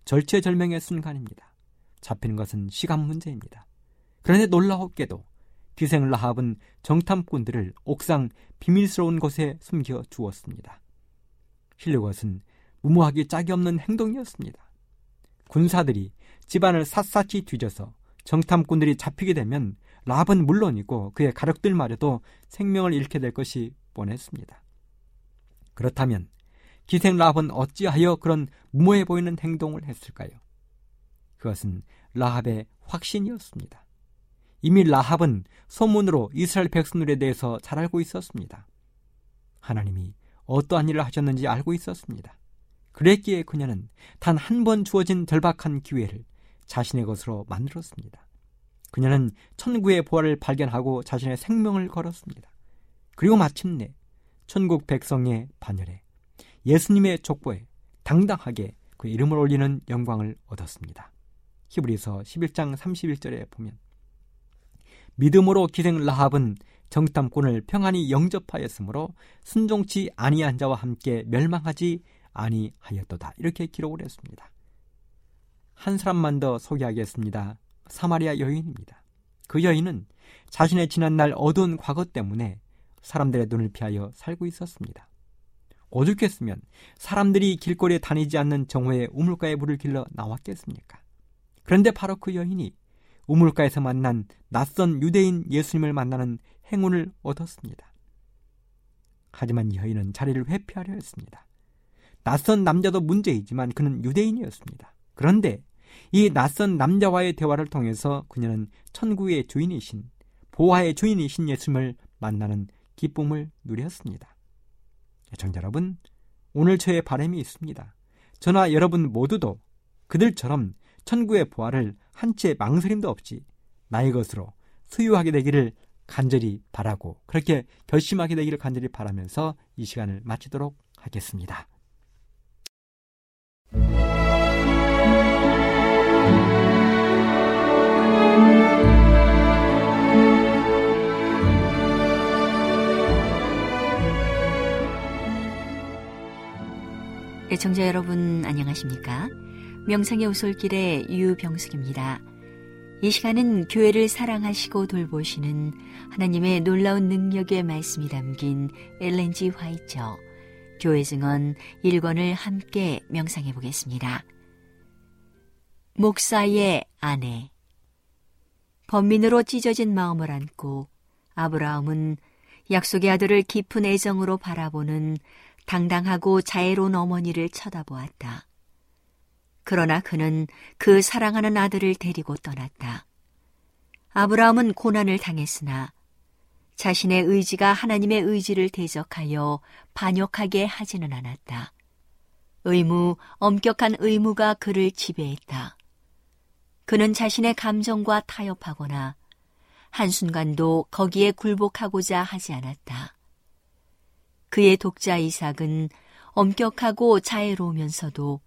절체절명의 순간입니다. 잡히는 것은 시간 문제입니다. 그런데 놀라웠게도 기생 라합은 정탐꾼들을 옥상 비밀스러운 곳에 숨겨 주었습니다. 실력것은 무모하기 짝이 없는 행동이었습니다. 군사들이 집안을 샅샅이 뒤져서 정탐꾼들이 잡히게 되면 라합은 물론이고 그의 가족들마저도 생명을 잃게 될 것이 뻔했습니다. 그렇다면 기생 라합은 어찌하여 그런 무모해 보이는 행동을 했을까요? 그것은 라합의 확신이었습니다. 이미 라합은 소문으로 이스라엘 백성들에 대해서 잘 알고 있었습니다. 하나님이 어떠한 일을 하셨는지 알고 있었습니다. 그랬기에 그녀는 단 한 번 주어진 절박한 기회를 자신의 것으로 만들었습니다. 그녀는 천국의 보화를 발견하고 자신의 생명을 걸었습니다. 그리고 마침내 천국 백성의 반열에 예수님의 족보에 당당하게 그 이름을 올리는 영광을 얻었습니다. 히브리서 11장 31절에 보면 믿음으로 기생 라합은 정탐꾼을 평안히 영접하였으므로 순종치 아니한 자와 함께 멸망하지 아니하였도다. 이렇게 기록을 했습니다. 한 사람만 더 소개하겠습니다. 사마리아 여인입니다. 그 여인은 자신의 지난날 어두운 과거 때문에 사람들의 눈을 피하여 살고 있었습니다. 오죽했으면 사람들이 길거리에 다니지 않는 정오에 우물가에 물을 길러 나왔겠습니까? 그런데 바로 그 여인이 우물가에서 만난 낯선 유대인 예수님을 만나는 행운을 얻었습니다. 하지만 이 여인은 자리를 회피하려 했습니다. 낯선 남자도 문제이지만 그는 유대인이었습니다. 그런데 이 낯선 남자와의 대화를 통해서 그녀는 천국의 주인이신 보화의 주인이신 예수님을 만나는 기쁨을 누렸습니다. 애청자 여러분, 오늘 저의 바람이 있습니다. 저나 여러분 모두도 그들처럼 천국의 보화를 한채 망설임도 없이 나의 것으로 소유하게 되기를 간절히 바라고 그렇게 결심하게 되기를 간절히 바라면서 이 시간을 마치도록 하겠습니다. 애청자 여러분 안녕하십니까? 명상의 오솔길의 유병숙입니다. 이 시간은 교회를 사랑하시고 돌보시는 하나님의 놀라운 능력의 말씀이 담긴 엘렌지 화이처 교회 증언 1권을 함께 명상해 보겠습니다. 목사의 아내 범민으로 찢어진 마음을 안고 아브라함은 약속의 아들을 깊은 애정으로 바라보는 당당하고 자애로운 어머니를 쳐다보았다. 그러나 그는 그 사랑하는 아들을 데리고 떠났다. 아브라함은 고난을 당했으나 자신의 의지가 하나님의 의지를 대적하여 반역하게 하지는 않았다. 의무, 엄격한 의무가 그를 지배했다. 그는 자신의 감정과 타협하거나 한순간도 거기에 굴복하고자 하지 않았다. 그의 독자 이삭은 엄격하고 자애로우면서도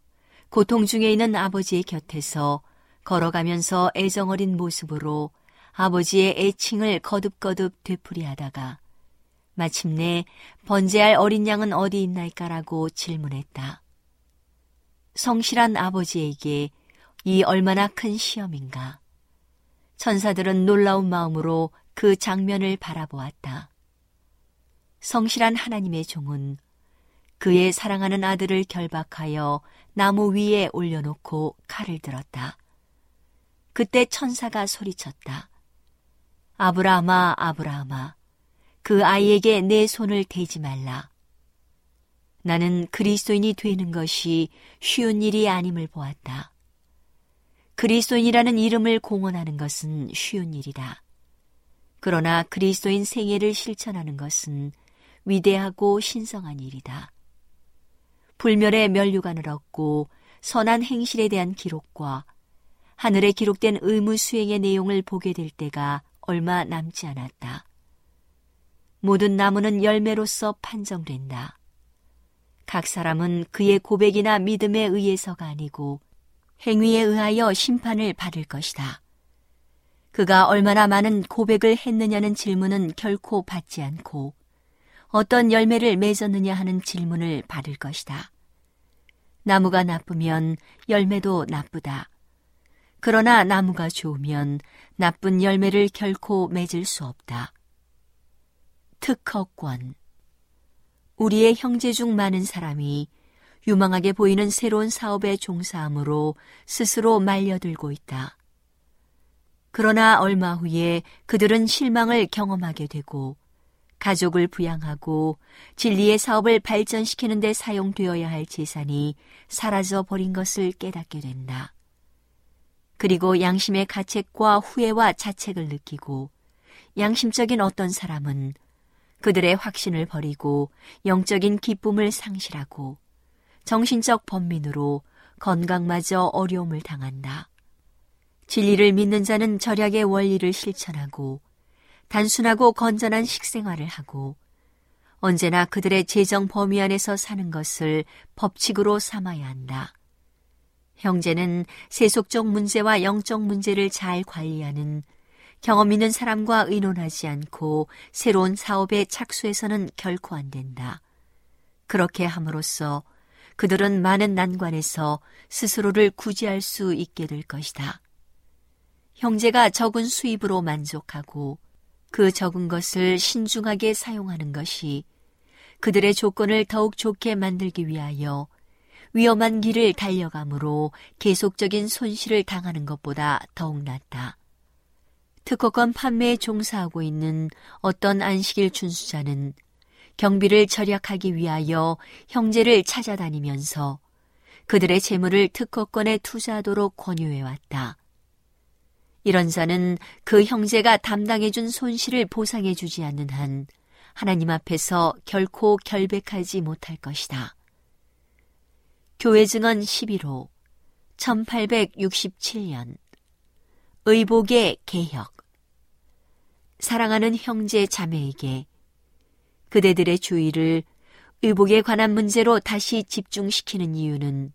고통 중에 있는 아버지의 곁에서 걸어가면서 애정어린 모습으로 아버지의 애칭을 거듭거듭 되풀이하다가 마침내 번제할 어린 양은 어디 있나이까라고 질문했다. 성실한 아버지에게 이 얼마나 큰 시험인가. 천사들은 놀라운 마음으로 그 장면을 바라보았다. 성실한 하나님의 종은 그의 사랑하는 아들을 결박하여 나무 위에 올려놓고 칼을 들었다. 그때 천사가 소리쳤다. 아브라함아, 아브라함아, 그 아이에게 내 손을 대지 말라. 나는 그리스도인이 되는 것이 쉬운 일이 아님을 보았다. 그리스도인이라는 이름을 공언하는 것은 쉬운 일이다. 그러나 그리스도인 생애를 실천하는 것은 위대하고 신성한 일이다. 불멸의 면류관을 얻고 선한 행실에 대한 기록과 하늘에 기록된 의무 수행의 내용을 보게 될 때가 얼마 남지 않았다. 모든 나무는 열매로서 판정된다. 각 사람은 그의 고백이나 믿음에 의해서가 아니고 행위에 의하여 심판을 받을 것이다. 그가 얼마나 많은 고백을 했느냐는 질문은 결코 받지 않고 어떤 열매를 맺었느냐 하는 질문을 받을 것이다. 나무가 나쁘면 열매도 나쁘다. 그러나 나무가 좋으면 나쁜 열매를 결코 맺을 수 없다. 특허권 우리의 형제 중 많은 사람이 유망하게 보이는 새로운 사업에 종사함으로 스스로 말려들고 있다. 그러나 얼마 후에 그들은 실망을 경험하게 되고 가족을 부양하고 진리의 사업을 발전시키는 데 사용되어야 할 재산이 사라져 버린 것을 깨닫게 된다. 그리고 양심의 가책과 후회와 자책을 느끼고 양심적인 어떤 사람은 그들의 확신을 버리고 영적인 기쁨을 상실하고 정신적 번민으로 건강마저 어려움을 당한다. 진리를 믿는 자는 절약의 원리를 실천하고 단순하고 건전한 식생활을 하고 언제나 그들의 재정 범위 안에서 사는 것을 법칙으로 삼아야 한다. 형제는 세속적 문제와 영적 문제를 잘 관리하는 경험 있는 사람과 의논하지 않고 새로운 사업에 착수해서는 결코 안 된다. 그렇게 함으로써 그들은 많은 난관에서 스스로를 구제할 수 있게 될 것이다. 형제가 적은 수입으로 만족하고 그 적은 것을 신중하게 사용하는 것이 그들의 조건을 더욱 좋게 만들기 위하여 위험한 길을 달려가므로 계속적인 손실을 당하는 것보다 더욱 낫다. 특허권 판매에 종사하고 있는 어떤 안식일 준수자는 경비를 절약하기 위하여 형제를 찾아다니면서 그들의 재물을 특허권에 투자하도록 권유해왔다. 이런 자는 그 형제가 담당해준 손실을 보상해주지 않는 한 하나님 앞에서 결코 결백하지 못할 것이다. 교회 증언 11호 1867년 의복의 개혁 사랑하는 형제 자매에게 그대들의 주의를 의복에 관한 문제로 다시 집중시키는 이유는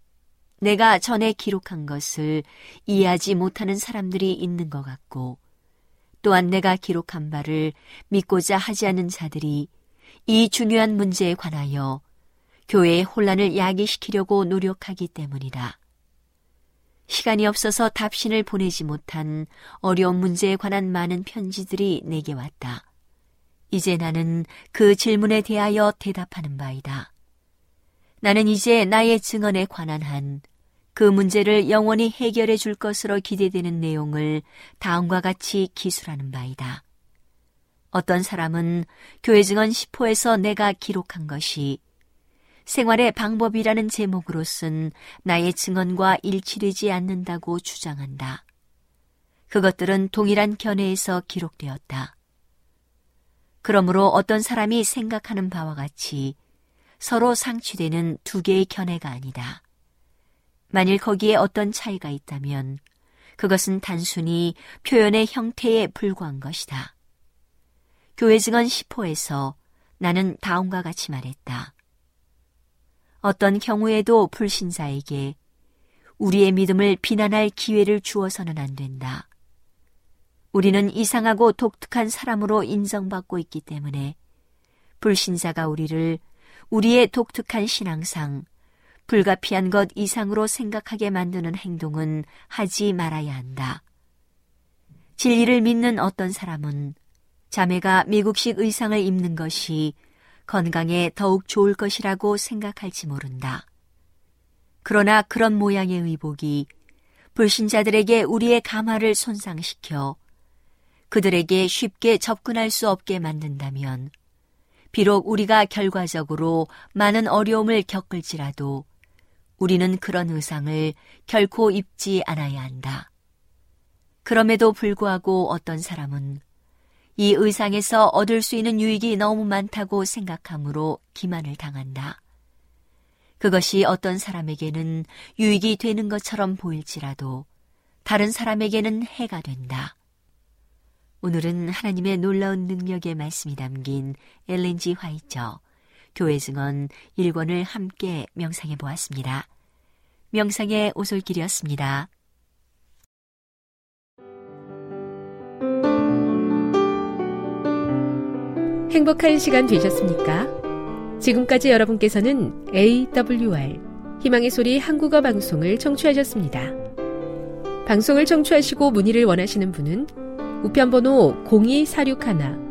내가 전에 기록한 것을 이해하지 못하는 사람들이 있는 것 같고 또한 내가 기록한 바를 믿고자 하지 않는 자들이 이 중요한 문제에 관하여 교회의 혼란을 야기시키려고 노력하기 때문이다. 시간이 없어서 답신을 보내지 못한 어려운 문제에 관한 많은 편지들이 내게 왔다. 이제 나는 그 질문에 대하여 대답하는 바이다. 나는 이제 나의 증언에 관한 한 그 문제를 영원히 해결해 줄 것으로 기대되는 내용을 다음과 같이 기술하는 바이다. 어떤 사람은 교회 증언 10호에서 내가 기록한 것이 생활의 방법이라는 제목으로 쓴 나의 증언과 일치되지 않는다고 주장한다. 그것들은 동일한 견해에서 기록되었다. 그러므로 어떤 사람이 생각하는 바와 같이 서로 상취되는 두 개의 견해가 아니다. 만일 거기에 어떤 차이가 있다면 그것은 단순히 표현의 형태에 불과한 것이다. 교회 증언 10호에서 나는 다음과 같이 말했다. 어떤 경우에도 불신자에게 우리의 믿음을 비난할 기회를 주어서는 안 된다. 우리는 이상하고 독특한 사람으로 인정받고 있기 때문에 불신자가 우리를 우리의 독특한 신앙상 불가피한 것 이상으로 생각하게 만드는 행동은 하지 말아야 한다. 진리를 믿는 어떤 사람은 자매가 미국식 의상을 입는 것이 건강에 더욱 좋을 것이라고 생각할지 모른다. 그러나 그런 모양의 의복이 불신자들에게 우리의 감화를 손상시켜 그들에게 쉽게 접근할 수 없게 만든다면 비록 우리가 결과적으로 많은 어려움을 겪을지라도 우리는 그런 의상을 결코 입지 않아야 한다. 그럼에도 불구하고 어떤 사람은 이 의상에서 얻을 수 있는 유익이 너무 많다고 생각하므로 기만을 당한다. 그것이 어떤 사람에게는 유익이 되는 것처럼 보일지라도 다른 사람에게는 해가 된다. 오늘은 하나님의 놀라운 능력의 말씀이 담긴 엘렌지 화이처 교회 증언 1권을 함께 명상해 보았습니다. 명상의 오솔길이었습니다. 행복한 시간 되셨습니까? 지금까지 여러분께서는 AWR 희망의 소리 한국어 방송을 청취하셨습니다. 방송을 청취하시고 문의를 원하시는 분은 우편번호 02461